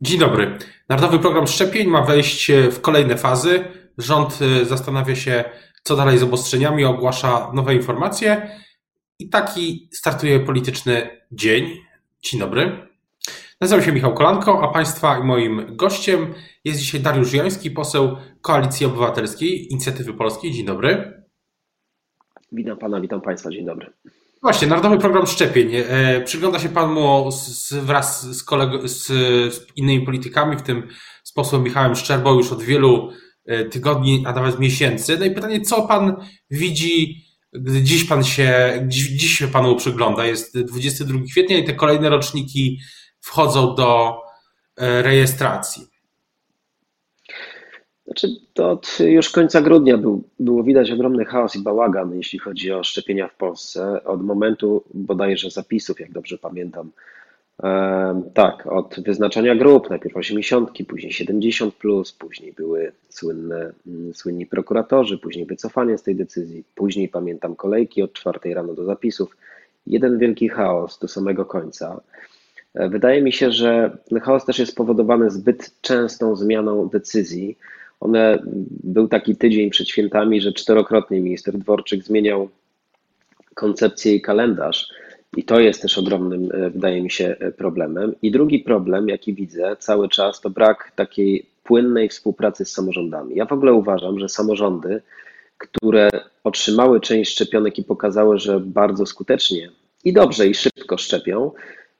Dzień dobry. Narodowy program szczepień ma wejść w kolejne fazy. Rząd y, zastanawia się, co dalej z obostrzeniami, ogłasza nowe informacje i taki startuje polityczny dzień. Dzień dobry. Nazywam się Michał Kolanko, a Państwa i moim gościem jest dzisiaj Dariusz Joński, poseł Koalicji Obywatelskiej, Inicjatywy Polskiej. Dzień dobry. Witam Pana, witam Państwa. Dzień dobry. Właśnie, Narodowy Program Szczepień. E, przygląda się Pan mu z, wraz z, z, z, innymi politykami, w tym z posłem Michałem Szczerbą już od wielu e, tygodni, a nawet miesięcy. No i pytanie, co Pan widzi, gdy dziś Pan się, dziś, dziś się Panu przygląda? Jest 22 kwietnia i te kolejne roczniki wchodzą do e, rejestracji. Znaczy, to od już końca grudnia był, było widać ogromny chaos i bałagan, jeśli chodzi o szczepienia w Polsce. Od momentu bodajże zapisów, jak dobrze pamiętam. Tak, od wyznaczania grup, najpierw 80, później 70, plus, później były słynne, mm, słynni prokuratorzy, później wycofanie z tej decyzji, później pamiętam kolejki od 4 rano do zapisów. Jeden wielki chaos do samego końca. E, wydaje mi się, że ten chaos też jest spowodowany zbyt częstą zmianą decyzji one, był taki tydzień przed świętami, że czterokrotnie minister Dworczyk zmieniał koncepcję i kalendarz. I to jest też ogromnym, e, wydaje mi się, e, problemem. I drugi problem, jaki widzę cały czas, to brak takiej płynnej współpracy z samorządami. Ja w ogóle uważam, że samorządy, które otrzymały część szczepionek i pokazały, że bardzo skutecznie i dobrze i szybko szczepią,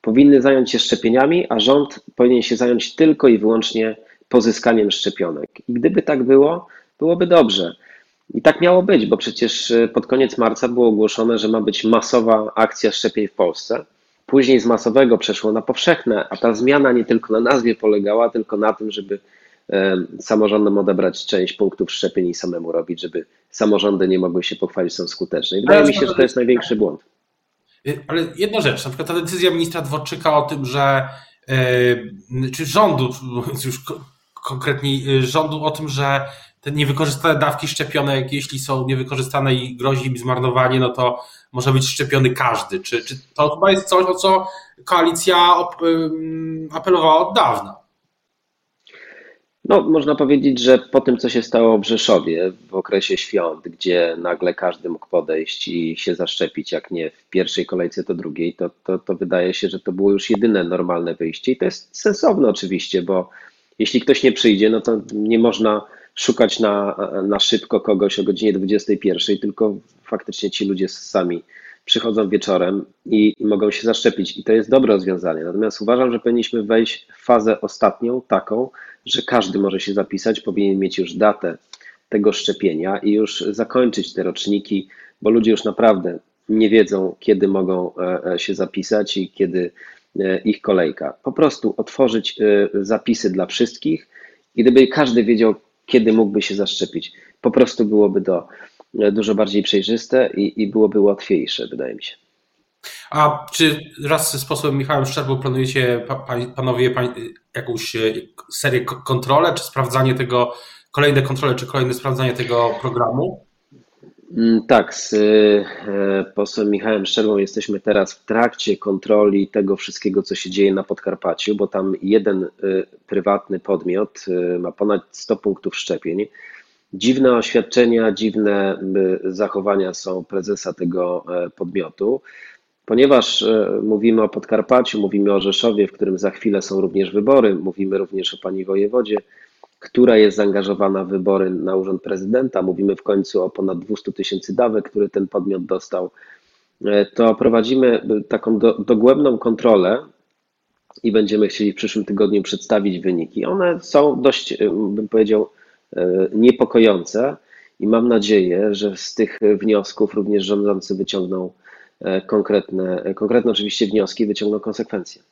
powinny zająć się szczepieniami, a rząd powinien się zająć tylko i wyłącznie pozyskaniem szczepionek. I gdyby tak było, byłoby dobrze. I tak miało być, bo przecież e, pod koniec marca było ogłoszone, że ma być masowa akcja szczepień w Polsce. Później z masowego przeszło na powszechne, a ta zmiana nie tylko na nazwie polegała, tylko na tym, żeby samorządom odebrać część punktów szczepień i samemu robić, żeby samorządy nie mogły się pochwalić, są skuteczne. I wydaje mi się, że to jest największy błąd. Y, ale jedna rzecz, na przykład ta decyzja ministra Dworczyka o tym, że yy, czy rządu, już konkretniej y, rządu o tym, że te niewykorzystane dawki szczepionek, jeśli są niewykorzystane i grozi im zmarnowanie, no to może być szczepiony każdy. Czy, czy to chyba jest coś, o co koalicja apelowała od dawna? No, można powiedzieć, że po tym, co się stało w Rzeszowie w okresie świąt, gdzie nagle każdy mógł podejść i się zaszczepić, jak nie w pierwszej kolejce, to drugiej, to, to, to wydaje się, że to było już jedyne normalne wyjście. I to jest sensowne oczywiście, bo jeśli ktoś nie przyjdzie, no to nie można szukać na, na szybko kogoś o godzinie 21, tylko faktycznie ci ludzie sami przychodzą wieczorem i, i, mogą się zaszczepić. I to jest dobre rozwiązanie. Natomiast uważam, że powinniśmy wejść w fazę ostatnią, taką, że każdy może się zapisać, powinien mieć już datę tego szczepienia i już zakończyć te roczniki, bo ludzie już naprawdę nie wiedzą, kiedy mogą e, e, się zapisać i kiedy ich kolejka. Po prostu otworzyć e, zapisy dla wszystkich i gdyby każdy wiedział, kiedy mógłby się zaszczepić, po prostu byłoby to e, dużo bardziej przejrzyste i, i byłoby łatwiejsze, wydaje mi się. A czy raz z posłem Michałem Szczerbą planujecie panowie jakąś serię kontrole, czy sprawdzanie tego, kolejne kontrole, czy kolejne sprawdzanie tego programu? Mm, tak, z e, posłem Michałem Szczerbą jesteśmy teraz w trakcie kontroli tego wszystkiego, co się dzieje na Podkarpaciu, bo tam jeden e, prywatny podmiot e, ma ponad 100 punktów szczepień. Dziwne oświadczenia, dziwne zachowania są prezesa tego podmiotu. Ponieważ mówimy o Podkarpaciu, mówimy o Rzeszowie, w którym za chwilę są również wybory, mówimy również o pani wojewodzie, która jest zaangażowana w wybory na urząd prezydenta. Mówimy w końcu o ponad 200 tysięcy dawek, które ten podmiot dostał. E, to prowadzimy taką do, dogłębną kontrolę i będziemy chcieli w przyszłym tygodniu przedstawić wyniki. One są dość, e, bym powiedział, e, niepokojące i mam nadzieję, że z tych wniosków również rządzący wyciągną konkretne, konkretne oczywiście wnioski, wyciągną konsekwencje.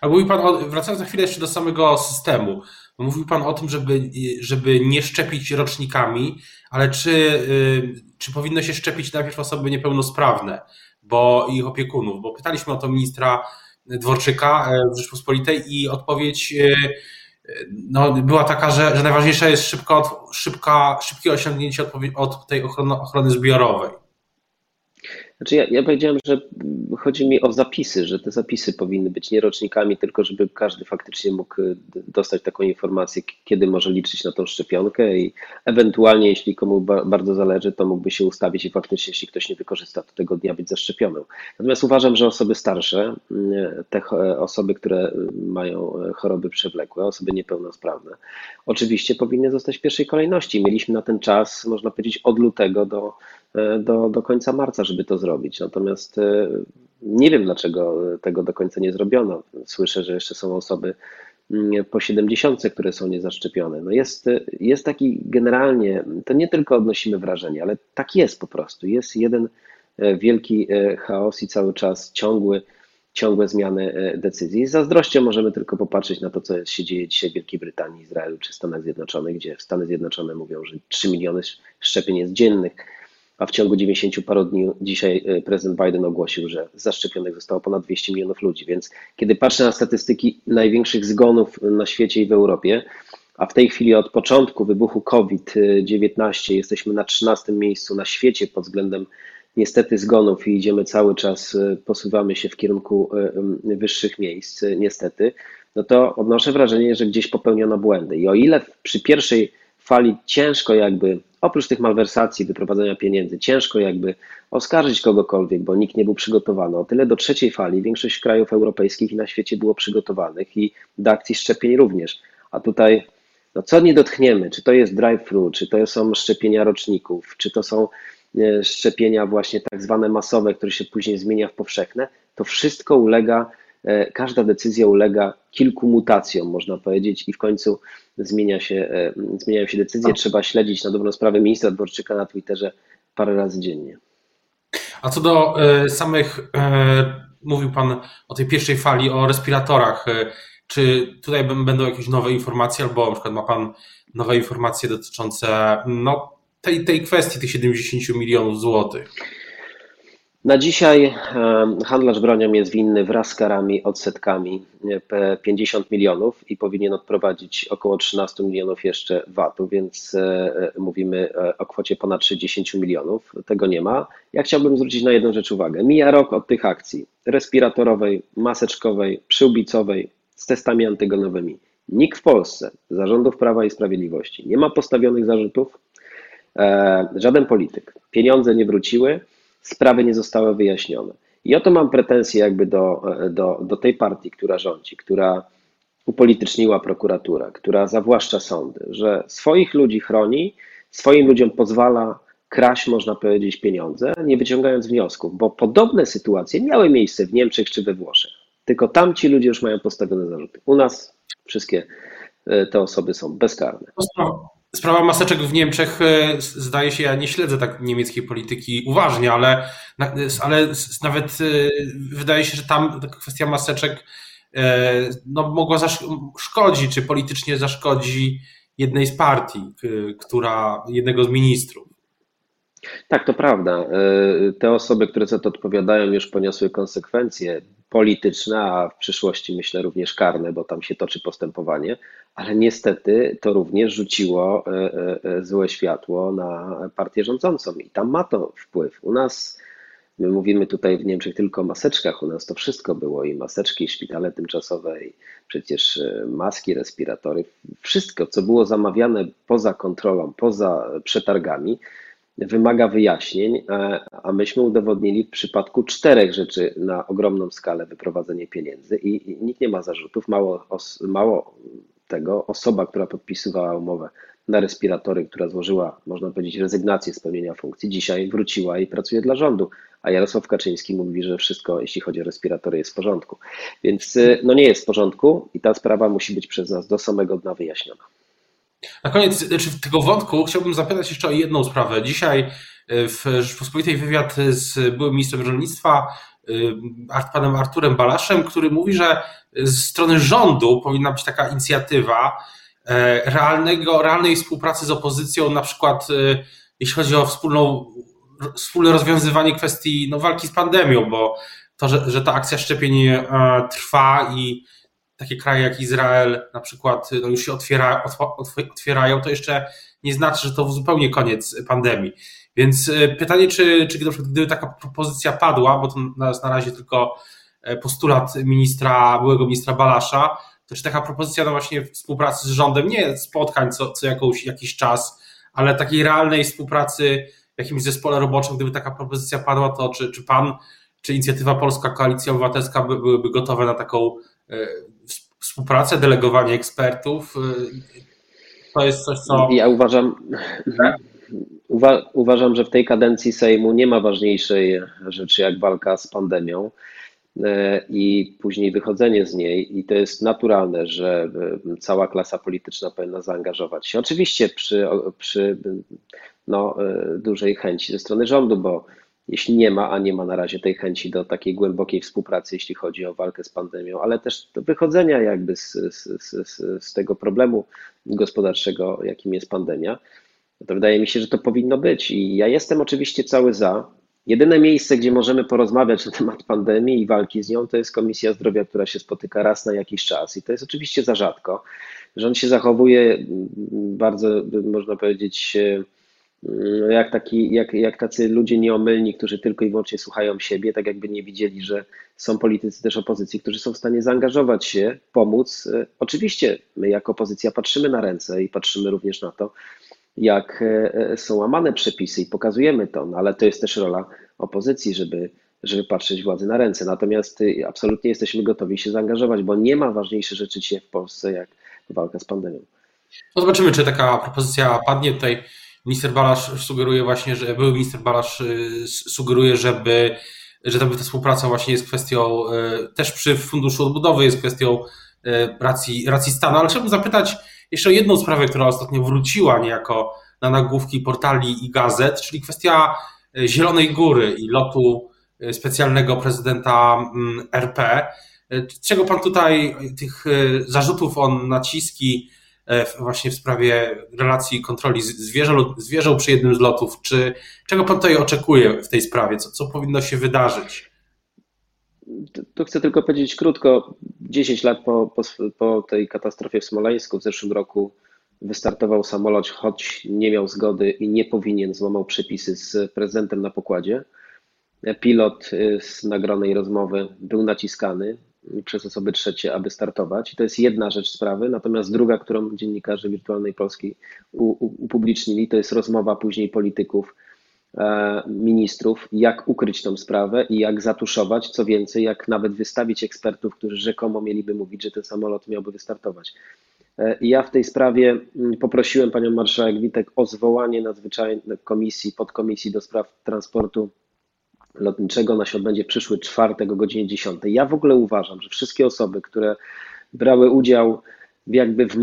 A mówi Pan, wracając na chwilę jeszcze do samego systemu, mówił Pan o tym, żeby, żeby nie szczepić rocznikami, ale czy, y, czy powinno się szczepić najpierw osoby niepełnosprawne bo ich opiekunów? Bo pytaliśmy o to ministra Dworczyka e, w Rzeczpospolitej i odpowiedź y, no, była taka, że, że najważniejsze jest szybko, szybka, szybkie osiągnięcie od tej ochrony, ochrony zbiorowej. Znaczy ja, ja powiedziałem, że chodzi mi o zapisy, że te zapisy powinny być nie rocznikami, tylko żeby każdy faktycznie mógł y, dostać taką informację, kiedy może liczyć na tą szczepionkę i ewentualnie, jeśli komu bardzo zależy, to mógłby się ustawić i faktycznie, jeśli ktoś nie wykorzysta, to tego dnia być zaszczepionym. Natomiast uważam, że osoby starsze, y, te osoby, które mają choroby przewlekłe, osoby niepełnosprawne, oczywiście powinny zostać w pierwszej kolejności. Mieliśmy na ten czas, można powiedzieć, od lutego do E, do, do końca marca, żeby to zrobić. Natomiast e, nie wiem, dlaczego tego do końca nie zrobiono. Słyszę, że jeszcze są osoby mm, po 70, które są niezaszczepione. No jest, jest taki generalnie, to nie tylko odnosimy wrażenie, ale tak jest po prostu. Jest jeden e, wielki chaos i cały czas ciągły, ciągłe zmiany decyzji. Z zazdrością możemy tylko popatrzeć na to, co się dzieje dzisiaj w Wielkiej Brytanii, Izraelu czy Stanach Zjednoczonych, gdzie Stany Zjednoczone mówią, że 3 miliony szczepień jest dziennych a w ciągu 90 paru dni dzisiaj e, prezydent Biden ogłosił, że zaszczepionych zostało ponad 200 milionów ludzi. Więc kiedy patrzę na statystyki największych zgonów na świecie i w Europie, a w tej chwili od początku wybuchu COVID-19 jesteśmy na 13 miejscu na świecie pod względem niestety zgonów i idziemy cały czas, e, posuwamy się w kierunku e, wyższych miejsc, niestety, no to odnoszę wrażenie, że gdzieś popełniono błędy. I o ile przy pierwszej fali ciężko jakby, oprócz tych malwersacji, wyprowadzenia pieniędzy, ciężko jakby oskarżyć kogokolwiek, bo nikt nie był przygotowany. O tyle do trzeciej fali większość krajów europejskich i na świecie było przygotowanych i do akcji szczepień również. A tutaj, no co nie dotkniemy, czy to jest drive-thru, czy to są szczepienia roczników, czy to są e, szczepienia właśnie tak zwane masowe, które się później zmienia w powszechne, to wszystko ulega każda decyzja ulega kilku mutacjom, można powiedzieć, i w końcu zmienia się, e, zmieniają się decyzje. Trzeba śledzić na dobrą sprawę ministra Dworczyka na Twitterze parę razy dziennie. A co do e, samych, mówił Pan o tej pierwszej fali, o respiratorach. Czy tutaj będą jakieś nowe informacje, albo na przykład ma Pan nowe informacje dotyczące no, tej, tej kwestii, tych 70 milionów złotych? Na dzisiaj handlarz bronią jest winny wraz z karami, odsetkami 50 milionów i powinien odprowadzić około 13 milionów jeszcze VAT-u, więc e, mówimy e, o kwocie ponad 60 milionów. Tego nie ma. Ja chciałbym zwrócić na jedną rzecz uwagę. Mija rok od tych akcji respiratorowej, maseczkowej, przyłbicowej z testami antygenowymi. Nikt w Polsce, zarządów Prawa i Sprawiedliwości, nie ma postawionych zarzutów, e, żaden polityk. Pieniądze nie wróciły sprawy nie zostały wyjaśnione. I oto mam pretensje jakby do, do, do tej partii, która rządzi, która upolityczniła prokuraturę, która zawłaszcza sądy, że swoich ludzi chroni, swoim ludziom pozwala kraść, można powiedzieć, pieniądze, nie wyciągając wniosków, bo podobne sytuacje miały miejsce w Niemczech czy we Włoszech. Tylko tam ci ludzie już mają postawione zarzuty. U nas wszystkie e, te osoby są bezkarne. Sprawa maseczek w Niemczech, e, zdaje się, ja nie śledzę tak niemieckiej polityki uważnie, ale, ale nawet e, wydaje się, że tam kwestia maseczek e, no, mogła zaszkodzić, czy politycznie zaszkodzi jednej z partii, która, jednego z ministrów. Tak, to prawda. Te osoby, które za to odpowiadają, już poniosły konsekwencje polityczne, a w przyszłości myślę również karne, bo tam się toczy postępowanie, ale niestety to również rzuciło e, e, e, złe światło na partię rządzącą i tam ma to wpływ. U nas, my mówimy tutaj w Niemczech tylko o maseczkach, u nas to wszystko było i maseczki, i szpitale tymczasowe, i przecież maski, respiratory, wszystko, co było zamawiane poza kontrolą, poza przetargami, wymaga wyjaśnień, a myśmy udowodnili w przypadku czterech rzeczy na ogromną skalę wyprowadzenie pieniędzy i, nikt nie ma zarzutów. Mało, mało tego, osoba, która podpisywała umowę na respiratory, która złożyła, można powiedzieć, rezygnację z pełnienia funkcji, dzisiaj wróciła i pracuje dla rządu. A Jarosław Kaczyński mówi, że wszystko, jeśli chodzi o respiratory, jest w porządku. Więc no nie jest w porządku i ta sprawa musi być przez nas do samego dna wyjaśniona. Na koniec znaczy tego wątku chciałbym zapytać jeszcze o jedną sprawę. Dzisiaj e, w Rzeczpospolitej wywiad z byłym ministrem rolnictwa, e, panem Arturem Balaszem, który mówi, że z strony rządu powinna być taka inicjatywa e, realnego, realnej współpracy z opozycją, na przykład jeśli chodzi o wspólną, wspólne rozwiązywanie kwestii no, walki z pandemią, bo to, że, że ta akcja szczepień trwa i takie kraje jak Izrael na przykład no już się otwiera, otwierają, to jeszcze nie znaczy, że to zupełnie koniec pandemii. Więc pytanie, czy, czy gdyby taka propozycja padła, bo to na, na razie tylko postulat ministra, byłego ministra Balasza, to czy taka propozycja no właśnie współpracy z rządem, nie spotkań co, co jakąś, jakiś czas, ale takiej realnej współpracy w jakimś zespole roboczym, gdyby taka propozycja padła, to czy, czy pan, czy inicjatywa Polska Koalicja Obywatelska by, byłyby gotowe na taką e, współpracę, delegowanie ekspertów? E, to jest coś, co. Ja uważam. Tak? Uwa uważam, że w tej kadencji Sejmu nie ma ważniejszej rzeczy jak walka z pandemią. E, i później wychodzenie z niej, i to jest naturalne, że e, cała klasa polityczna powinna zaangażować się. Oczywiście przy, przy no, e, dużej chęci ze strony rządu, bo jeśli nie ma, a nie ma na razie tej chęci do takiej głębokiej współpracy, jeśli chodzi o walkę z pandemią, ale też wychodzenia jakby z, z, z, z tego problemu gospodarczego, jakim jest pandemia, to wydaje mi się, że to powinno być. I ja jestem oczywiście cały za, Jedyne miejsce, gdzie możemy porozmawiać na temat pandemii i walki z nią, to jest Komisja Zdrowia, która się spotyka raz na jakiś czas. I to jest oczywiście za rzadko. Rząd się zachowuje mm, bardzo, można powiedzieć, mm, jak, taki, jak, jak tacy ludzie nieomylni, którzy tylko i wyłącznie słuchają siebie, tak jakby nie widzieli, że są politycy też opozycji, którzy są w stanie zaangażować się, pomóc. Oczywiście my jako opozycja patrzymy na ręce i patrzymy również na to, jak e, e, są łamane przepisy i pokazujemy to, no ale to jest też rola opozycji, żeby, żeby patrzeć władzy na ręce. Natomiast absolutnie jesteśmy gotowi się zaangażować, bo nie ma ważniejszej rzeczy dzisiaj w Polsce jak walka z pandemią. No zobaczymy, czy taka propozycja padnie. Tutaj minister Balasz sugeruje właśnie, że były minister Balasz y, sugeruje, żeby że ta współpraca właśnie jest kwestią, y, też przy Funduszu Odbudowy jest kwestią racji, racji stanu, ale chciałbym zapytać, jeszcze jedną sprawę, która ostatnio wróciła niejako na nagłówki portali i gazet, czyli kwestia Zielonej Góry i lotu specjalnego prezydenta mm, RP. Czego pan tutaj tych zarzutów o naciski właśnie w sprawie relacji kontroli zwierzę, przy jednym z lotów, czy czego pan tutaj oczekuje w tej sprawie? Co, co powinno się wydarzyć? Tu chcę tylko powiedzieć krótko. 10 lat po, po, po, tej katastrofie w Smoleńsku w zeszłym roku wystartował samolot, choć nie miał zgody i nie powinien, złamał przepisy z prezydentem na pokładzie. Pilot y, z nagronej rozmowy był naciskany przez osoby trzecie, aby startować. I to jest jedna rzecz sprawy. Natomiast druga, którą dziennikarze Wirtualnej Polski upublicznili, to jest rozmowa później polityków E, ministrów, jak ukryć tą sprawę i jak zatuszować, co więcej, jak nawet wystawić ekspertów, którzy rzekomo mieliby mówić, że ten samolot miałby wystartować. E, ja w tej sprawie mm, poprosiłem panią marszałek Witek o zwołanie nadzwyczajnej komisji, podkomisji do spraw transportu lotniczego. Na się odbędzie przyszły czwartek o godzinie 10. Ja w ogóle uważam, że wszystkie osoby, które brały udział jakby w,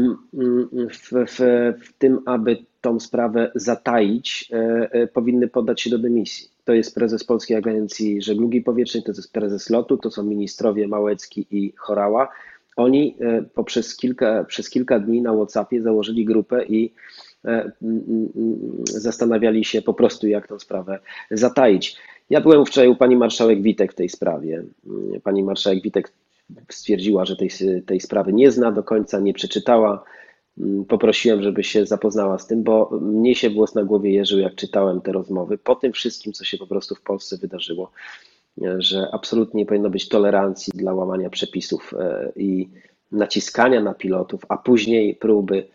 w, w, w tym, aby tą sprawę zataić, e, e, powinny poddać się do dymisji. To jest prezes Polskiej Agencji Żeglugi Powietrznej, to jest prezes lotu, to są ministrowie Małecki i Chorała. Oni e, poprzez kilka, przez kilka dni na WhatsAppie założyli grupę i zastanawiali się po prostu, jak tą sprawę zataić. Ja byłem wczoraj u pani marszałek Witek w tej sprawie. Pani marszałek Witek stwierdziła, że tej, tej sprawy nie zna do końca, nie przeczytała. Poprosiłem, żeby się zapoznała z tym, bo mnie się włos na głowie jeżył, jak czytałem te rozmowy, po tym wszystkim, co się po prostu w Polsce wydarzyło, że absolutnie nie powinno być tolerancji dla łamania przepisów e, i naciskania na pilotów, a później próby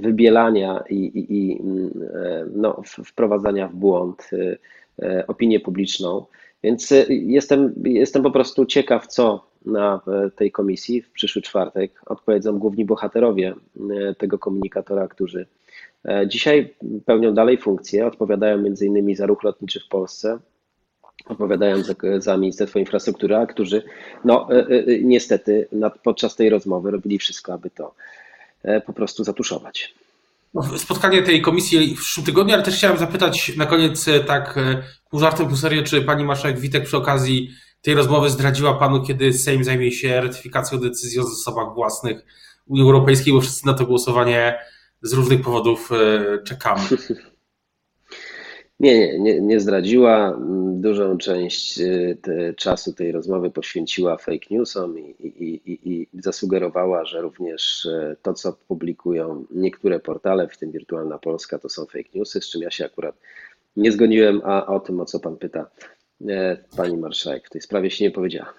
wybielania i, i, i e, no, wprowadzania w błąd e, opinię publiczną. Więc jestem, jestem po prostu ciekaw, co na e, tej komisji w przyszły czwartek odpowiedzą główni bohaterowie e, tego komunikatora, którzy e, dzisiaj pełnią dalej funkcje, odpowiadają między innymi za ruch lotniczy w Polsce, odpowiadają za, za Ministerstwo Infrastruktury, a którzy no, niestety podczas tej rozmowy robili wszystko, aby to po prostu zatuszować. No, spotkanie tej komisji w przyszłym tygodniu, ale też chciałem zapytać na koniec tak pół żartem, pół serio, czy pani marszałek Witek przy okazji tej rozmowy zdradziła panu, kiedy Sejm zajmie się ratyfikacją decyzji o zasobach własnych Unii Europejskiej, bo wszyscy na to głosowanie z różnych powodów e, czekamy. Nie, nie, nie, nie zdradziła. Dużą część e, te, czasu tej rozmowy poświęciła fake newsom i, i, i, i zasugerowała, że również e, to, co publikują niektóre portale, w tym Wirtualna Polska, to są fake newsy, z czym ja się akurat nie zgoniłem, a o tym, o co pan pyta, e, pani marszałek w tej sprawie się nie powiedziała.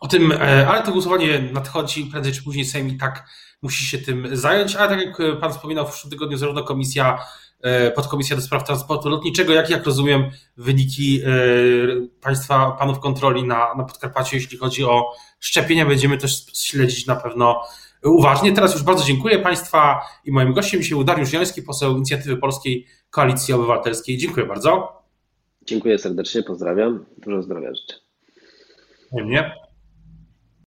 O tym, e, ale to głosowanie nadchodzi, prędzej czy później Sejm i tak musi się tym zająć, ale tak jak pan wspominał w przyszłym tygodniu, zarówno komisja, podkomisja do spraw transportu lotniczego, jak jak rozumiem wyniki państwa, panów kontroli na, na Podkarpaciu, jeśli chodzi o szczepienia, będziemy też śledzić na pewno uważnie. Teraz już bardzo dziękuję Państwa i moim gościem był Dariusz Joński, poseł Inicjatywy Polskiej Koalicji Obywatelskiej. Dziękuję bardzo. Dziękuję serdecznie, pozdrawiam. Dużo zdrowia życzę. Nie.